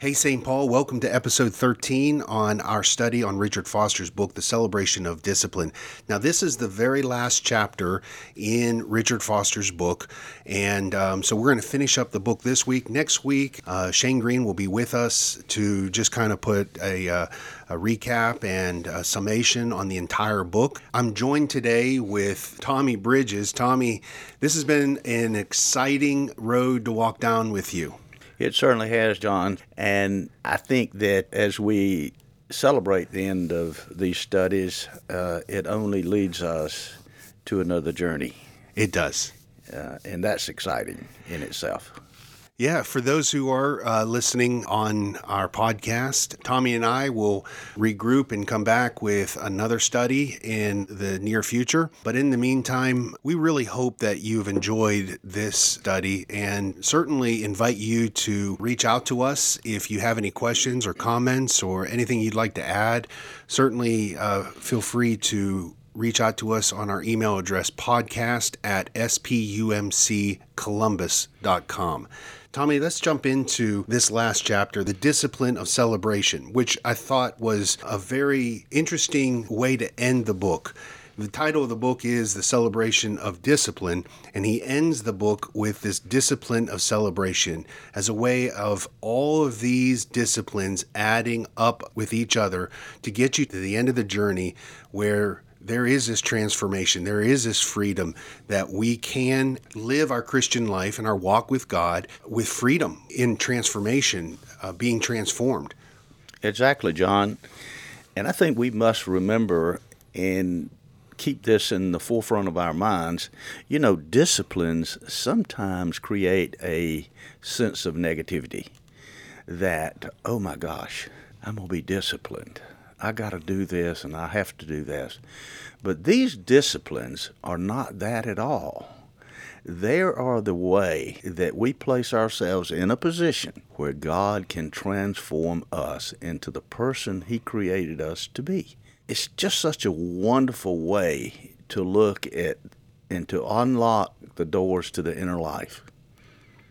Hey, St. Paul, welcome to episode 13 on our study on Richard Foster's book, The Celebration of Discipline. Now, this is the very last chapter in Richard Foster's book, and um, so we're going to finish up the book this week. Next week, uh, Shane Green will be with us to just kind of put a, uh, a recap and a summation on the entire book. I'm joined today with Tommy Bridges. Tommy, this has been an exciting road to walk down with you. It certainly has, John. And I think that as we celebrate the end of these studies, uh, it only leads us to another journey. It does. Uh, and that's exciting in itself. Yeah, for those who are uh, listening on our podcast, Tommy and I will regroup and come back with another study in the near future. But in the meantime, we really hope that you've enjoyed this study and certainly invite you to reach out to us if you have any questions or comments or anything you'd like to add. Certainly uh, feel free to reach out to us on our email address podcast at spumccolumbus.com. Tommy, let's jump into this last chapter, the discipline of celebration, which I thought was a very interesting way to end the book. The title of the book is The Celebration of Discipline, and he ends the book with this discipline of celebration as a way of all of these disciplines adding up with each other to get you to the end of the journey where there is this transformation, there is this freedom that we can live our Christian life and our walk with God with freedom in transformation, uh, being transformed. Exactly, John. And I think we must remember and keep this in the forefront of our minds. You know, disciplines sometimes create a sense of negativity that, oh my gosh, I'm going to be disciplined. I got to do this and I have to do this. But these disciplines are not that at all. They are the way that we place ourselves in a position where God can transform us into the person He created us to be. It's just such a wonderful way to look at and to unlock the doors to the inner life.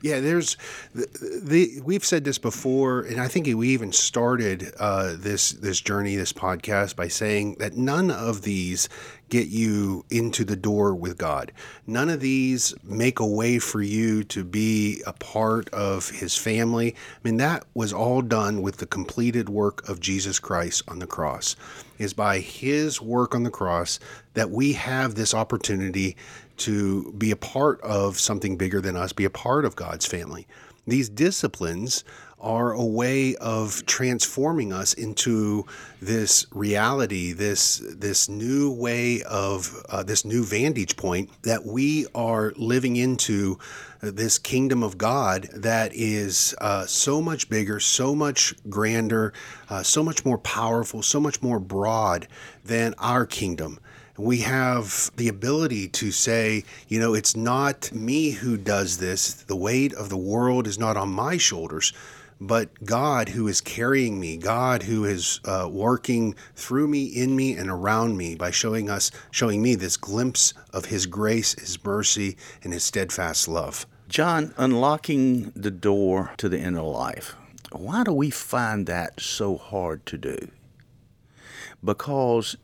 Yeah, there's the, the, we've said this before, and I think we even started uh, this this journey, this podcast, by saying that none of these get you into the door with God. None of these make a way for you to be a part of His family. I mean, that was all done with the completed work of Jesus Christ on the cross. Is by His work on the cross that we have this opportunity to be a part of something bigger than us, be a part of God's family. These disciplines are a way of transforming us into this reality, this this new way of uh, this new vantage point that we are living into this kingdom of God that is uh, so much bigger, so much grander, uh, so much more powerful, so much more broad than our kingdom we have the ability to say, you know, it's not me who does this. The weight of the world is not on my shoulders, but God who is carrying me, God who is uh, working through me, in me, and around me by showing us, showing me this glimpse of His grace, His mercy, and His steadfast love. John, unlocking the door to the inner life. Why do we find that so hard to do? Because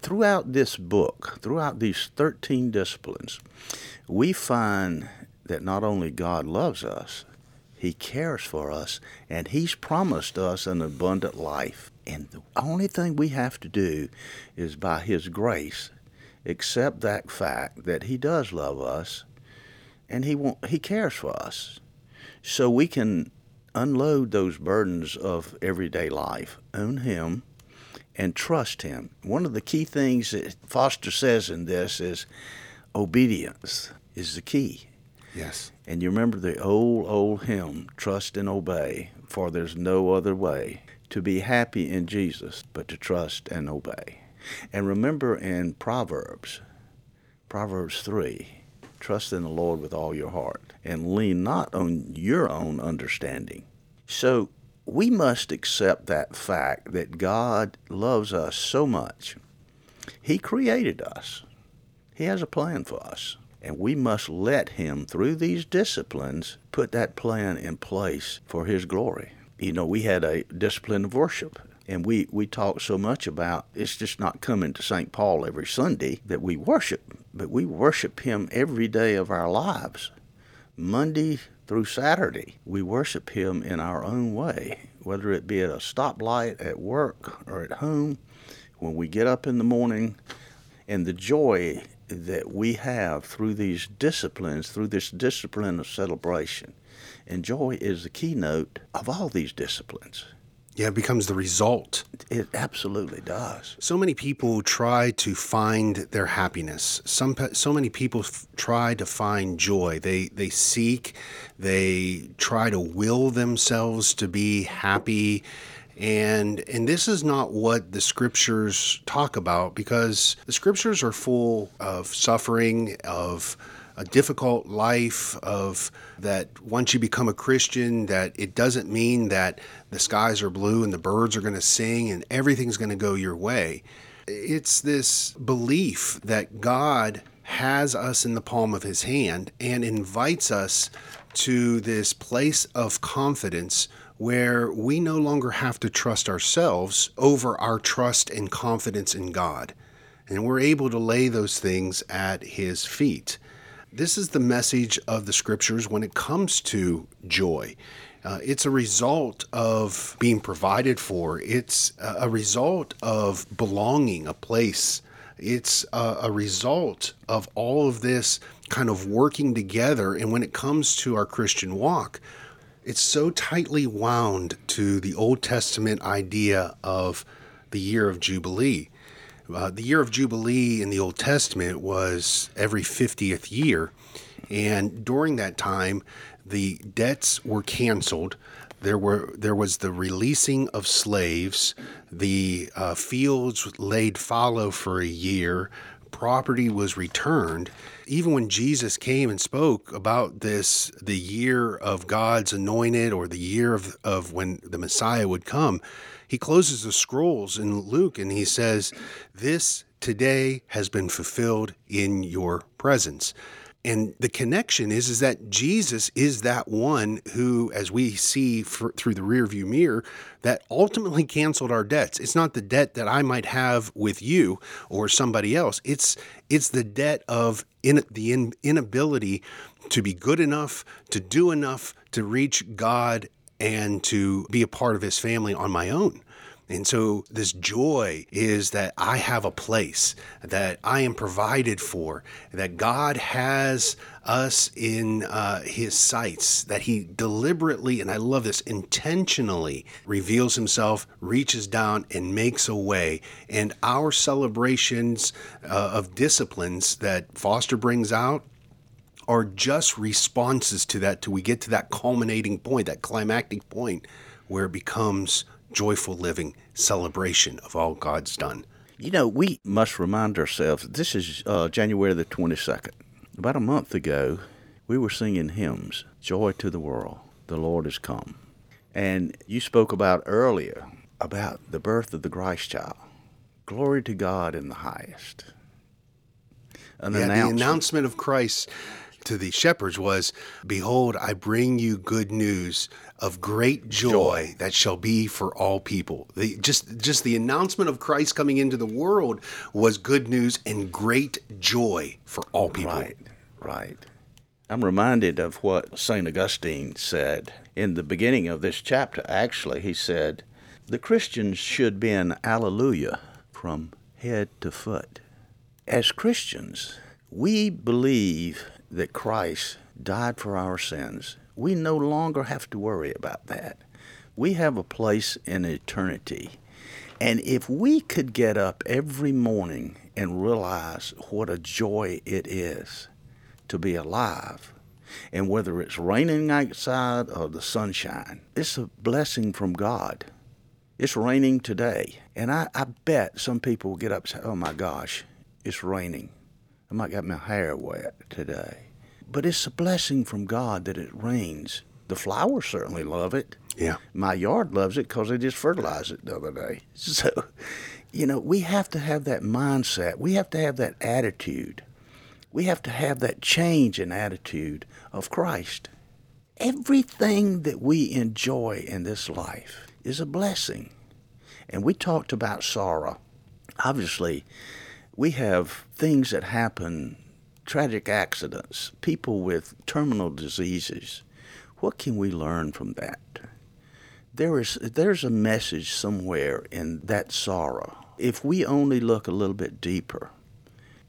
throughout this book, throughout these 13 disciplines, we find that not only God loves us, He cares for us, and He's promised us an abundant life. And the only thing we have to do is by His grace accept that fact that He does love us and He, want, he cares for us. So we can unload those burdens of everyday life on Him and trust Him. One of the key things that Foster says in this is obedience is the key. Yes. And you remember the old, old hymn, Trust and Obey, for there's no other way to be happy in Jesus but to trust and obey. And remember in Proverbs, Proverbs 3, trust in the Lord with all your heart and lean not on your own understanding. So we must accept that fact that God loves us so much. He created us, He has a plan for us. And we must let Him, through these disciplines, put that plan in place for His glory. You know, we had a discipline of worship. And we, we talk so much about it's just not coming to St. Paul every Sunday that we worship, but we worship Him every day of our lives. Monday through Saturday, we worship Him in our own way, whether it be at a stoplight, at work, or at home. When we get up in the morning, and the joy that we have through these disciplines, through this discipline of celebration. And joy is the keynote of all these disciplines. Yeah, it becomes the result. It absolutely does. So many people try to find their happiness. Some so many people f- try to find joy. They they seek, they try to will themselves to be happy. And and this is not what the scriptures talk about because the scriptures are full of suffering, of a difficult life of that once you become a Christian that it doesn't mean that the skies are blue and the birds are going to sing and everything's going to go your way. It's this belief that God has us in the palm of his hand and invites us to this place of confidence where we no longer have to trust ourselves over our trust and confidence in God. And we're able to lay those things at his feet. This is the message of the scriptures when it comes to joy. Uh, it's a result of being provided for. It's a result of belonging, a place. It's a, a result of all of this kind of working together. And when it comes to our Christian walk, it's so tightly wound to the Old Testament idea of the year of Jubilee. Uh, the year of Jubilee in the Old Testament was every 50th year. And during that time, the debts were canceled. There were there was the releasing of slaves. The uh, fields laid fallow for a year. Property was returned. Even when Jesus came and spoke about this, the year of God's anointed, or the year of, of when the Messiah would come, he closes the scrolls in Luke and he says, This today has been fulfilled in your presence. And the connection is, is that Jesus is that one who, as we see for, through the rearview mirror, that ultimately canceled our debts. It's not the debt that I might have with you or somebody else. It's it's the debt of in, the in, inability to be good enough, to do enough to reach God and to be a part of his family on my own. And so, this joy is that I have a place, that I am provided for, that God has us in uh, His sights, that He deliberately, and I love this, intentionally reveals Himself, reaches down, and makes a way. And our celebrations uh, of disciplines that Foster brings out are just responses to that till we get to that culminating point, that climactic point where it becomes joyful living, celebration of all God's done. You know, we must remind ourselves this is uh, January the 22nd. About a month ago, we were singing hymns Joy to the World, the Lord has come. And you spoke about earlier about the birth of the Christ child. Glory to God in the highest. An yeah, announcement. the announcement of Christ to the shepherds was, Behold, I bring you good news of great joy, joy, that shall be for all people. The, just, just the announcement of Christ coming into the world was good news and great joy for all people. Right, right. I'm reminded of what St. Augustine said in the beginning of this chapter. Actually, he said, The Christians should be an alleluia from head to foot. As Christians, we believe that Christ died for our sins, we no longer have to worry about that. We have a place in eternity. And if we could get up every morning and realize what a joy it is to be alive, and whether it's raining outside or the sunshine, it's a blessing from God. It's raining today. And I, I bet some people will get up and say, oh my gosh, it's raining. I might get my hair wet today. But it's a blessing from God that it rains. The flowers certainly love it. Yeah. My yard loves it because they just fertilized it the other day. So, you know, we have to have that mindset. We have to have that attitude. We have to have that change in attitude of Christ. Everything that we enjoy in this life is a blessing. And we talked about sorrow. Obviously, we have things that happen, tragic accidents, people with terminal diseases. What can we learn from that? There is there's a message somewhere in that sorrow. If we only look a little bit deeper.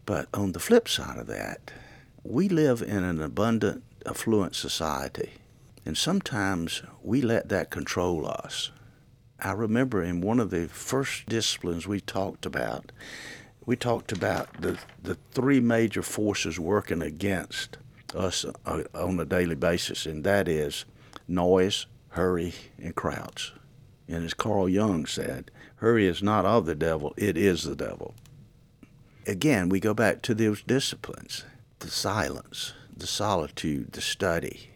But on the flip side of that, we live in an abundant, affluent society, and sometimes we let that control us. I remember in one of the first disciplines we talked about, we talked about the, the three major forces working against us uh, on a daily basis, and that is noise, hurry, and crowds. And as Carl Jung said, hurry is not of the devil, it is the devil. Again, we go back to those disciplines the silence, the solitude, the study,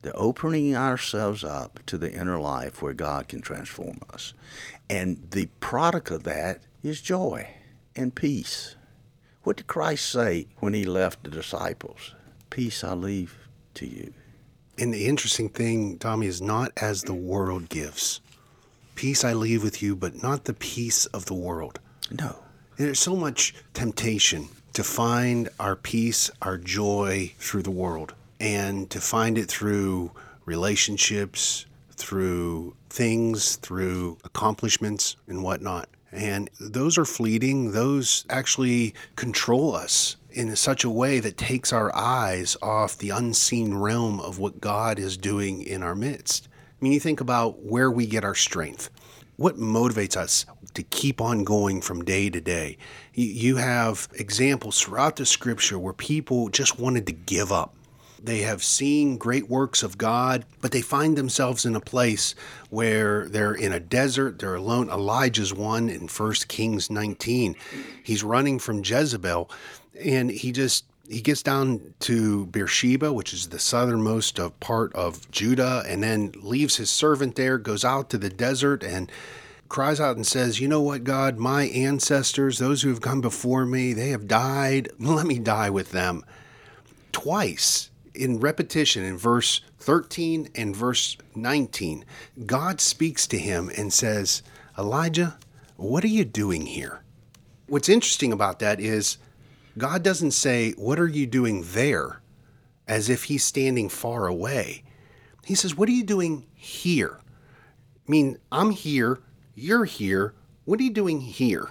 the opening ourselves up to the inner life where God can transform us. And the product of that is joy and peace. What did Christ say when he left the disciples? Peace I leave to you. And the interesting thing, Tommy, is not as the world gives. Peace I leave with you, but not the peace of the world. No. There's so much temptation to find our peace, our joy through the world, and to find it through relationships, through things, through accomplishments, and whatnot. And those are fleeting, those actually control us in such a way that takes our eyes off the unseen realm of what God is doing in our midst. I mean, you think about where we get our strength. What motivates us to keep on going from day to day? You have examples throughout the scripture where people just wanted to give up. They have seen great works of God, but they find themselves in a place where they're in a desert, they're alone. Elijah's one in 1 Kings 19. He's running from Jezebel, and he just he gets down to Beersheba, which is the southernmost of part of Judah, and then leaves his servant there, goes out to the desert, and cries out and says, You know what, God, my ancestors, those who have come before me, they have died. Let me die with them. Twice in repetition in verse 13 and verse 19, God speaks to him and says, Elijah, what are you doing here? What's interesting about that is God doesn't say, What are you doing there? as if he's standing far away. He says, What are you doing here? I mean, I'm here, you're here. What are you doing here?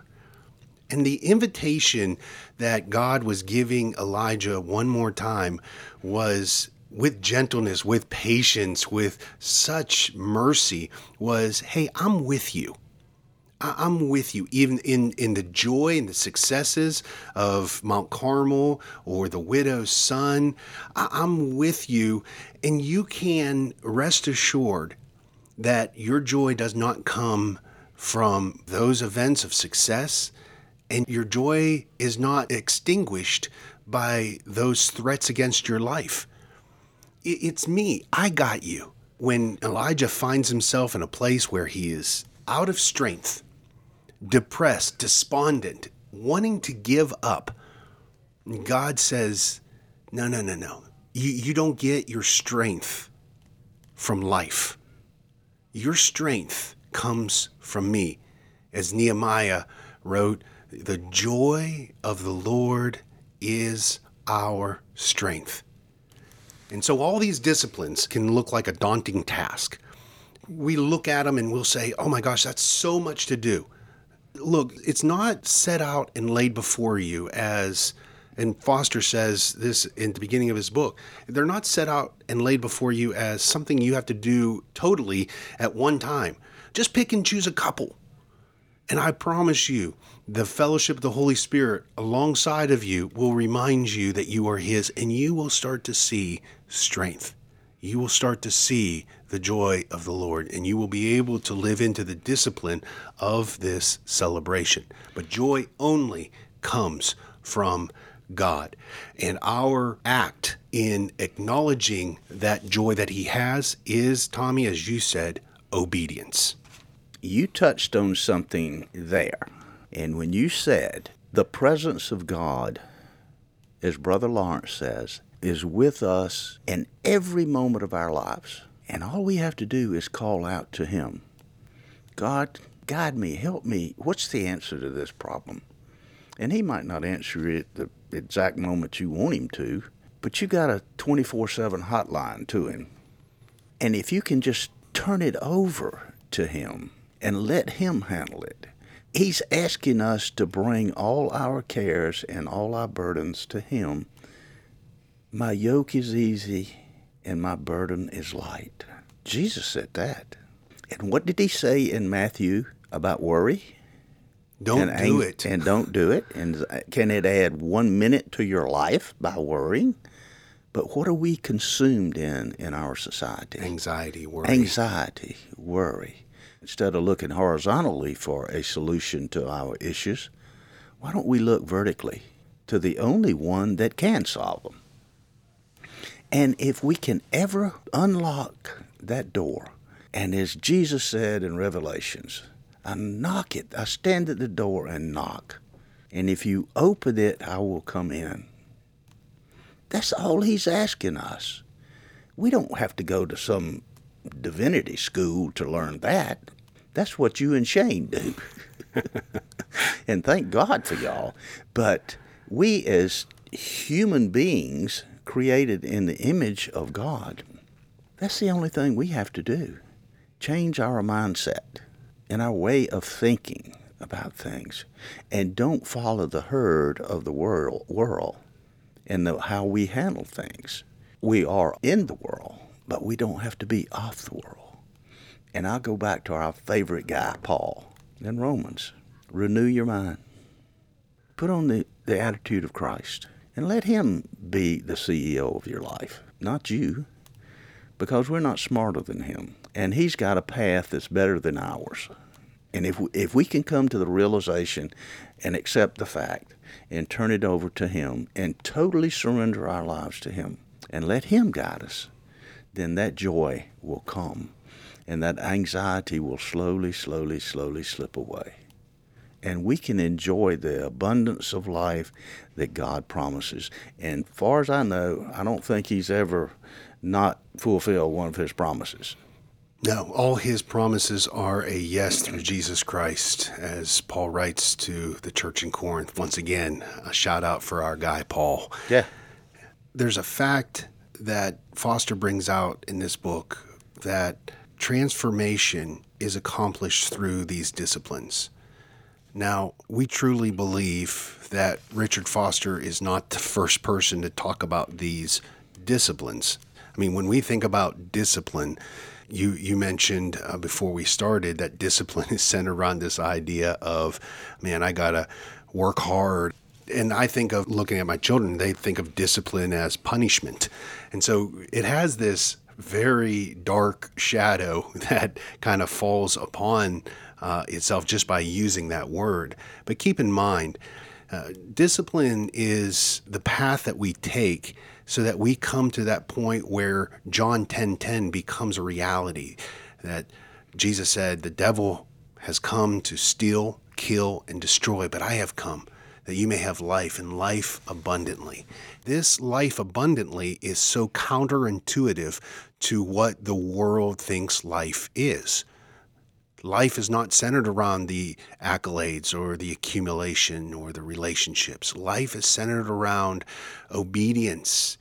And the invitation that God was giving Elijah one more time was with gentleness, with patience, with such mercy, was hey, I'm with you. I'm with you, even in, in the joy and the successes of Mount Carmel or the widow's son. I'm with you, and you can rest assured that your joy does not come from those events of success, and your joy is not extinguished by those threats against your life. It's me. I got you. When Elijah finds himself in a place where he is out of strength, depressed, despondent, wanting to give up, God says, No, no, no, no. You, you don't get your strength from life. Your strength comes from me. As Nehemiah wrote, the joy of the Lord is our strength. And so all these disciplines can look like a daunting task. We look at them and we'll say, oh my gosh, that's so much to do. Look, it's not set out and laid before you as, and Foster says this in the beginning of his book, they're not set out and laid before you as something you have to do totally at one time. Just pick and choose a couple. And I promise you, the fellowship of the Holy Spirit alongside of you will remind you that you are His, and you will start to see strength. You will start to see the joy of the Lord, and you will be able to live into the discipline of this celebration. But joy only comes from God. And our act in acknowledging that joy that He has is, Tommy, as you said, obedience you touched on something there. And when you said the presence of God, as Brother Lawrence says, is with us in every moment of our lives. And all we have to do is call out to Him God, guide me, help me. What's the answer to this problem? And He might not answer it the exact moment you want Him to, but you got a 24 7 hotline to Him. And if you can just turn it over to Him and let Him handle it, He's asking us to bring all our cares and all our burdens to Him. My yoke is easy and my burden is light. Jesus said that. And what did he say in Matthew about worry? Don't and do ang- it. And don't do it. And uh, can it add one minute to your life by worrying? But what are we consumed in in our society? Anxiety, worry. Anxiety, worry. Instead of looking horizontally for a solution to our issues, why don't we look vertically to the only one that can solve them? And if we can ever unlock that door, and as Jesus said in Revelations, I knock it, I stand at the door and knock. And if you open it, I will come in. That's all he's asking us. We don't have to go to some divinity school to learn that. That's what you and Shane do. and thank God for y'all. But we, as human beings created in the image of God, that's the only thing we have to do. Change our mindset and our way of thinking about things. And don't follow the herd of the world, world and the, how we handle things. We are in the world, but we don't have to be off the world. And I'll go back to our favorite guy, Paul, in Romans. Renew your mind. Put on the, the attitude of Christ and let Him be the CEO of your life, not you, because we're not smarter than Him. And He's got a path that's better than ours. And if we, if we can come to the realization and accept the fact and turn it over to Him and totally surrender our lives to Him and let Him guide us, then that joy will come and that anxiety will slowly, slowly, slowly slip away. And we can enjoy the abundance of life that God promises. And far as I know, I don't think He's ever not fulfilled one of His promises. No, all his promises are a yes through Jesus Christ, as Paul writes to the church in Corinth. Once again, a shout out for our guy, Paul. Yeah. There's a fact that Foster brings out in this book that transformation is accomplished through these disciplines. Now, we truly believe that Richard Foster is not the first person to talk about these disciplines. I mean, when we think about discipline, you you mentioned uh, before we started that discipline is centered around this idea of, man, I gotta work hard. And I think of looking at my children, they think of discipline as punishment. And so it has this very dark shadow that kind of falls upon uh, itself just by using that word. But keep in mind, uh, discipline is the path that we take so that we come to that point where John 10:10 10, 10 becomes a reality that Jesus said the devil has come to steal, kill and destroy, but I have come that you may have life and life abundantly. This life abundantly is so counterintuitive to what the world thinks life is. Life is not centered around the accolades or the accumulation or the relationships. Life is centered around obedience,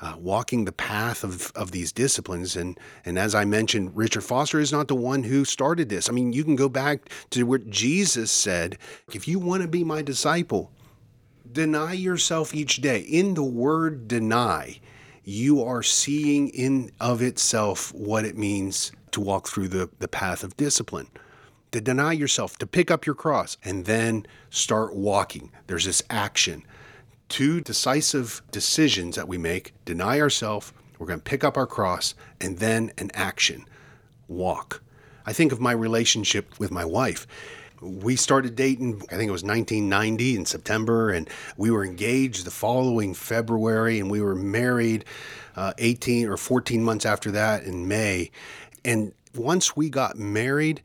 uh, walking the path of, of these disciplines. And, and as I mentioned, Richard Foster is not the one who started this. I mean, you can go back to what Jesus said if you want to be my disciple, deny yourself each day. In the word deny, you are seeing in of itself what it means to walk through the, the path of discipline. To deny yourself, to pick up your cross, and then start walking. There's this action two decisive decisions that we make deny ourselves, we're going to pick up our cross, and then an action walk. I think of my relationship with my wife. We started dating, I think it was 1990 in September, and we were engaged the following February, and we were married uh, 18 or 14 months after that in May. And once we got married,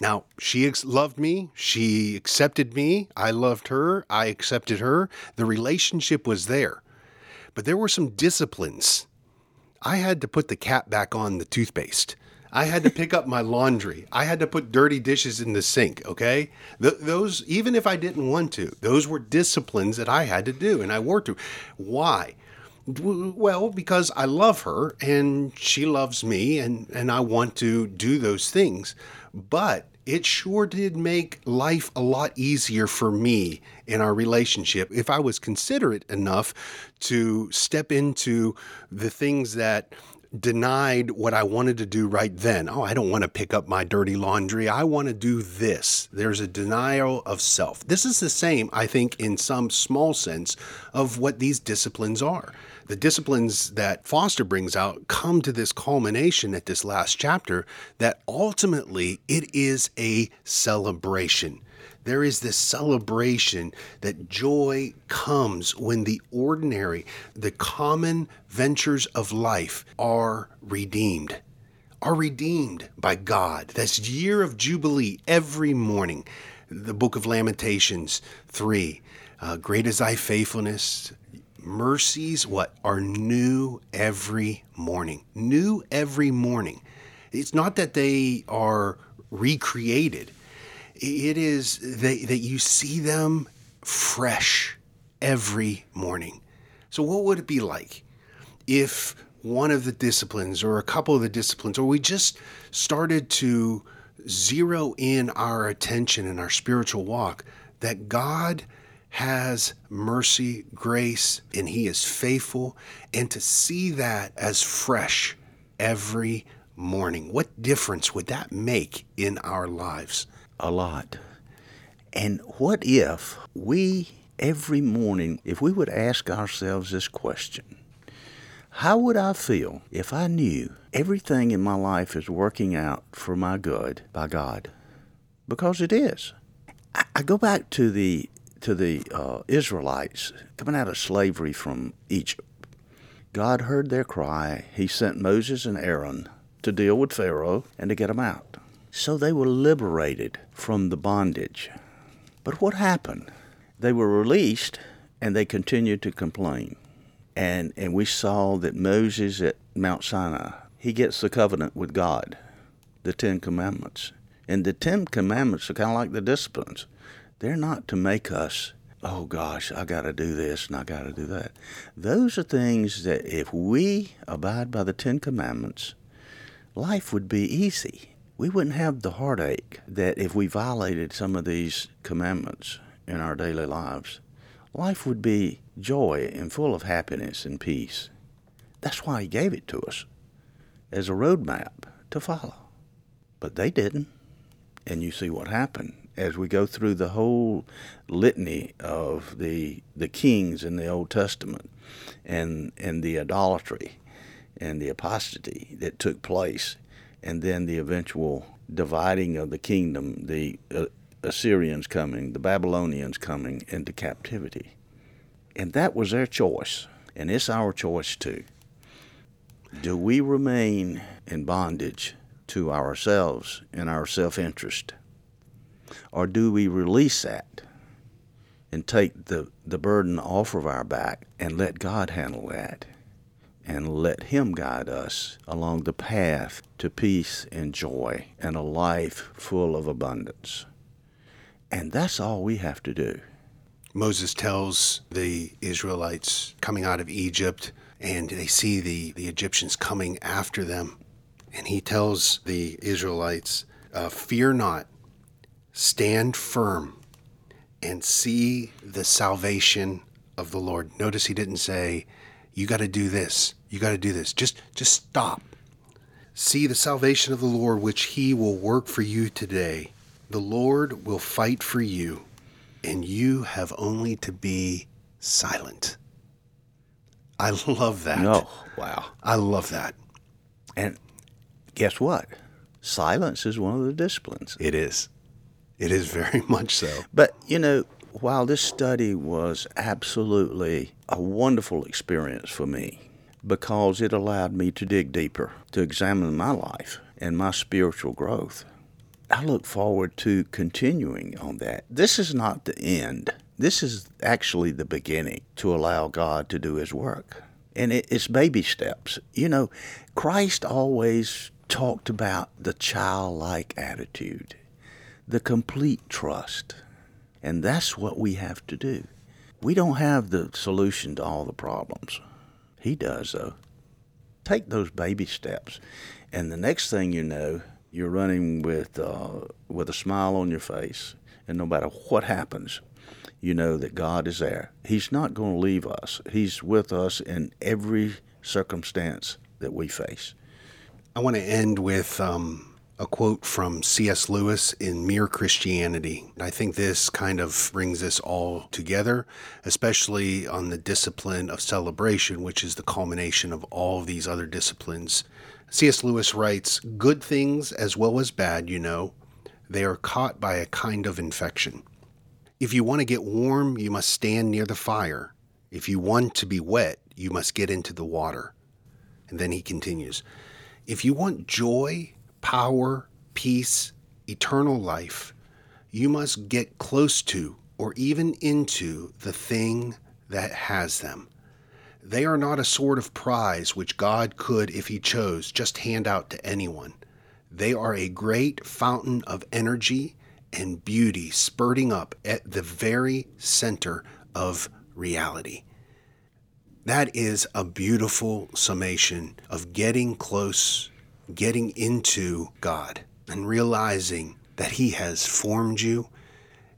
now, she ex- loved me. She accepted me. I loved her. I accepted her. The relationship was there. but there were some disciplines. I had to put the cap back on the toothpaste. I had to pick up my laundry. I had to put dirty dishes in the sink. Okay, Th- those even if I didn't want to, those were disciplines that I had to do, and I worked to. Why? Well, because I love her and she loves me, and and I want to do those things. But it sure did make life a lot easier for me in our relationship if I was considerate enough to step into the things that denied what I wanted to do right then. Oh, I don't want to pick up my dirty laundry. I want to do this. There's a denial of self. This is the same, I think, in some small sense of what these disciplines are. The disciplines that Foster brings out come to this culmination at this last chapter that ultimately it is a celebration. There is this celebration that joy comes when the ordinary, the common ventures of life are redeemed, are redeemed by God. That's year of Jubilee every morning. The book of Lamentations 3. Uh, great is thy faithfulness. Mercies, what? Are new every morning. New every morning. It's not that they are recreated it is that, that you see them fresh every morning. So, what would it be like if one of the disciplines or a couple of the disciplines, or we just started to zero in our attention in our spiritual walk that God has mercy, grace, and He is faithful, and to see that as fresh every morning? What difference would that make in our lives? a lot. And what if we, every morning, if we would ask ourselves this question How would I feel if I knew everything in my life is working out for my good by God? Because it is. I, go back to the to the uh, Israelites coming out of slavery from Egypt. God heard their cry. He sent Moses and Aaron to deal with Pharaoh and to get them out. So they were liberated from the bondage. But what happened? They were released and they continued to complain. And, and we saw that Moses at Mount Sinai, he gets the covenant with God, the Ten Commandments. And the Ten Commandments are kind of like the disciplines. They're not to make us, oh gosh, I got to do this and I got to do that. Those are things that if we abide by the Ten Commandments, life would be easy we wouldn't have the heartache that if we violated some of these commandments in our daily lives, life would be joy and full of happiness and peace. That's why He gave it to us as a roadmap to follow. But they didn't. And you see what happened as we go through the whole litany of the the kings in the Old Testament and and the idolatry and the apostasy that took place and then the eventual dividing of the kingdom, the uh, Assyrians coming, the Babylonians coming into captivity. And that was their choice, and it's our choice too. Do we remain in bondage to ourselves and our self interest? Or do we release that and take the, the burden off of our back and let God handle that? and let Him guide us along the path to peace and joy and a life full of abundance. And that's all we have to do. Moses tells the Israelites coming out of Egypt, and they see the, the Egyptians coming after them. And he tells the Israelites, uh, Fear not, stand firm, and see the salvation of the Lord. Notice he didn't say, you got to do this. You got to do this. Just just stop. See the salvation of the Lord which he will work for you today. The Lord will fight for you, and you have only to be silent. I love that. No, wow. I love that. And guess what? Silence is one of the disciplines. It is. It is very much so. But, you know, while this study was absolutely a wonderful experience for me because it allowed me to dig deeper, to examine my life and my spiritual growth. I look forward to continuing on that. This is not the end. This is actually the beginning to allow God to do His work. And it's baby steps. You know, Christ always talked about the childlike attitude, the complete trust. And that's what we have to do. We don't have the solution to all the problems. He does, though. Take those baby steps, and the next thing you know, you're running with uh, with a smile on your face, and no matter what happens, you know that God is there. He's not going to leave us. He's with us in every circumstance that we face. I want to end with um, a quote from C.S. Lewis in Mere Christianity. I think this kind of brings this all together, especially on the discipline of celebration, which is the culmination of all of these other disciplines. C.S. Lewis writes Good things as well as bad, you know, they are caught by a kind of infection. If you want to get warm, you must stand near the fire. If you want to be wet, you must get into the water. And then he continues if you want joy, power, peace, eternal life, you must get close to or even into the thing that has them. They are not a sort of prize which God could, if He chose, just hand out to anyone. They are a great fountain of energy and beauty spurting up at the very center of reality. That is a beautiful summation of getting close, getting into God, and realizing that He has formed you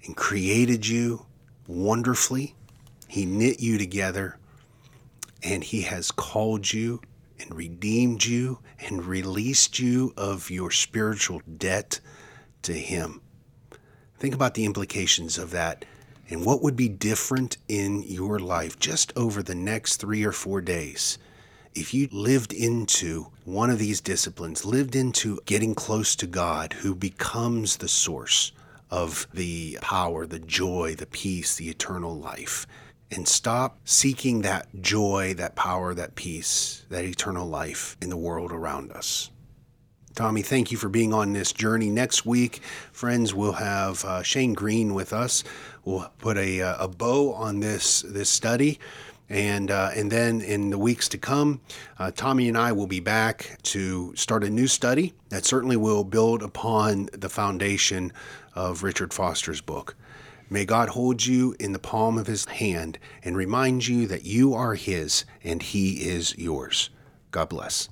and created you wonderfully. He knit you together, and He has called you and redeemed you and released you of your spiritual debt to Him. Think about the implications of that and what would be different in your life just over the next three or four days if you lived into one of these disciplines, lived into getting close to God, who becomes the source of the power, the joy, the peace, the eternal life, and stop seeking that joy, that power, that peace, that eternal life in the world around us. Tommy, thank you for being on this journey. Next week, friends, we'll have uh, Shane Green with us. We'll put a, uh, a bow on this this study. And, uh, and then in the weeks to come, uh, Tommy and I will be back to start a new study that certainly will build upon the foundation of Richard Foster's book. May God hold you in the palm of his hand and remind you that you are his and he is yours. God bless.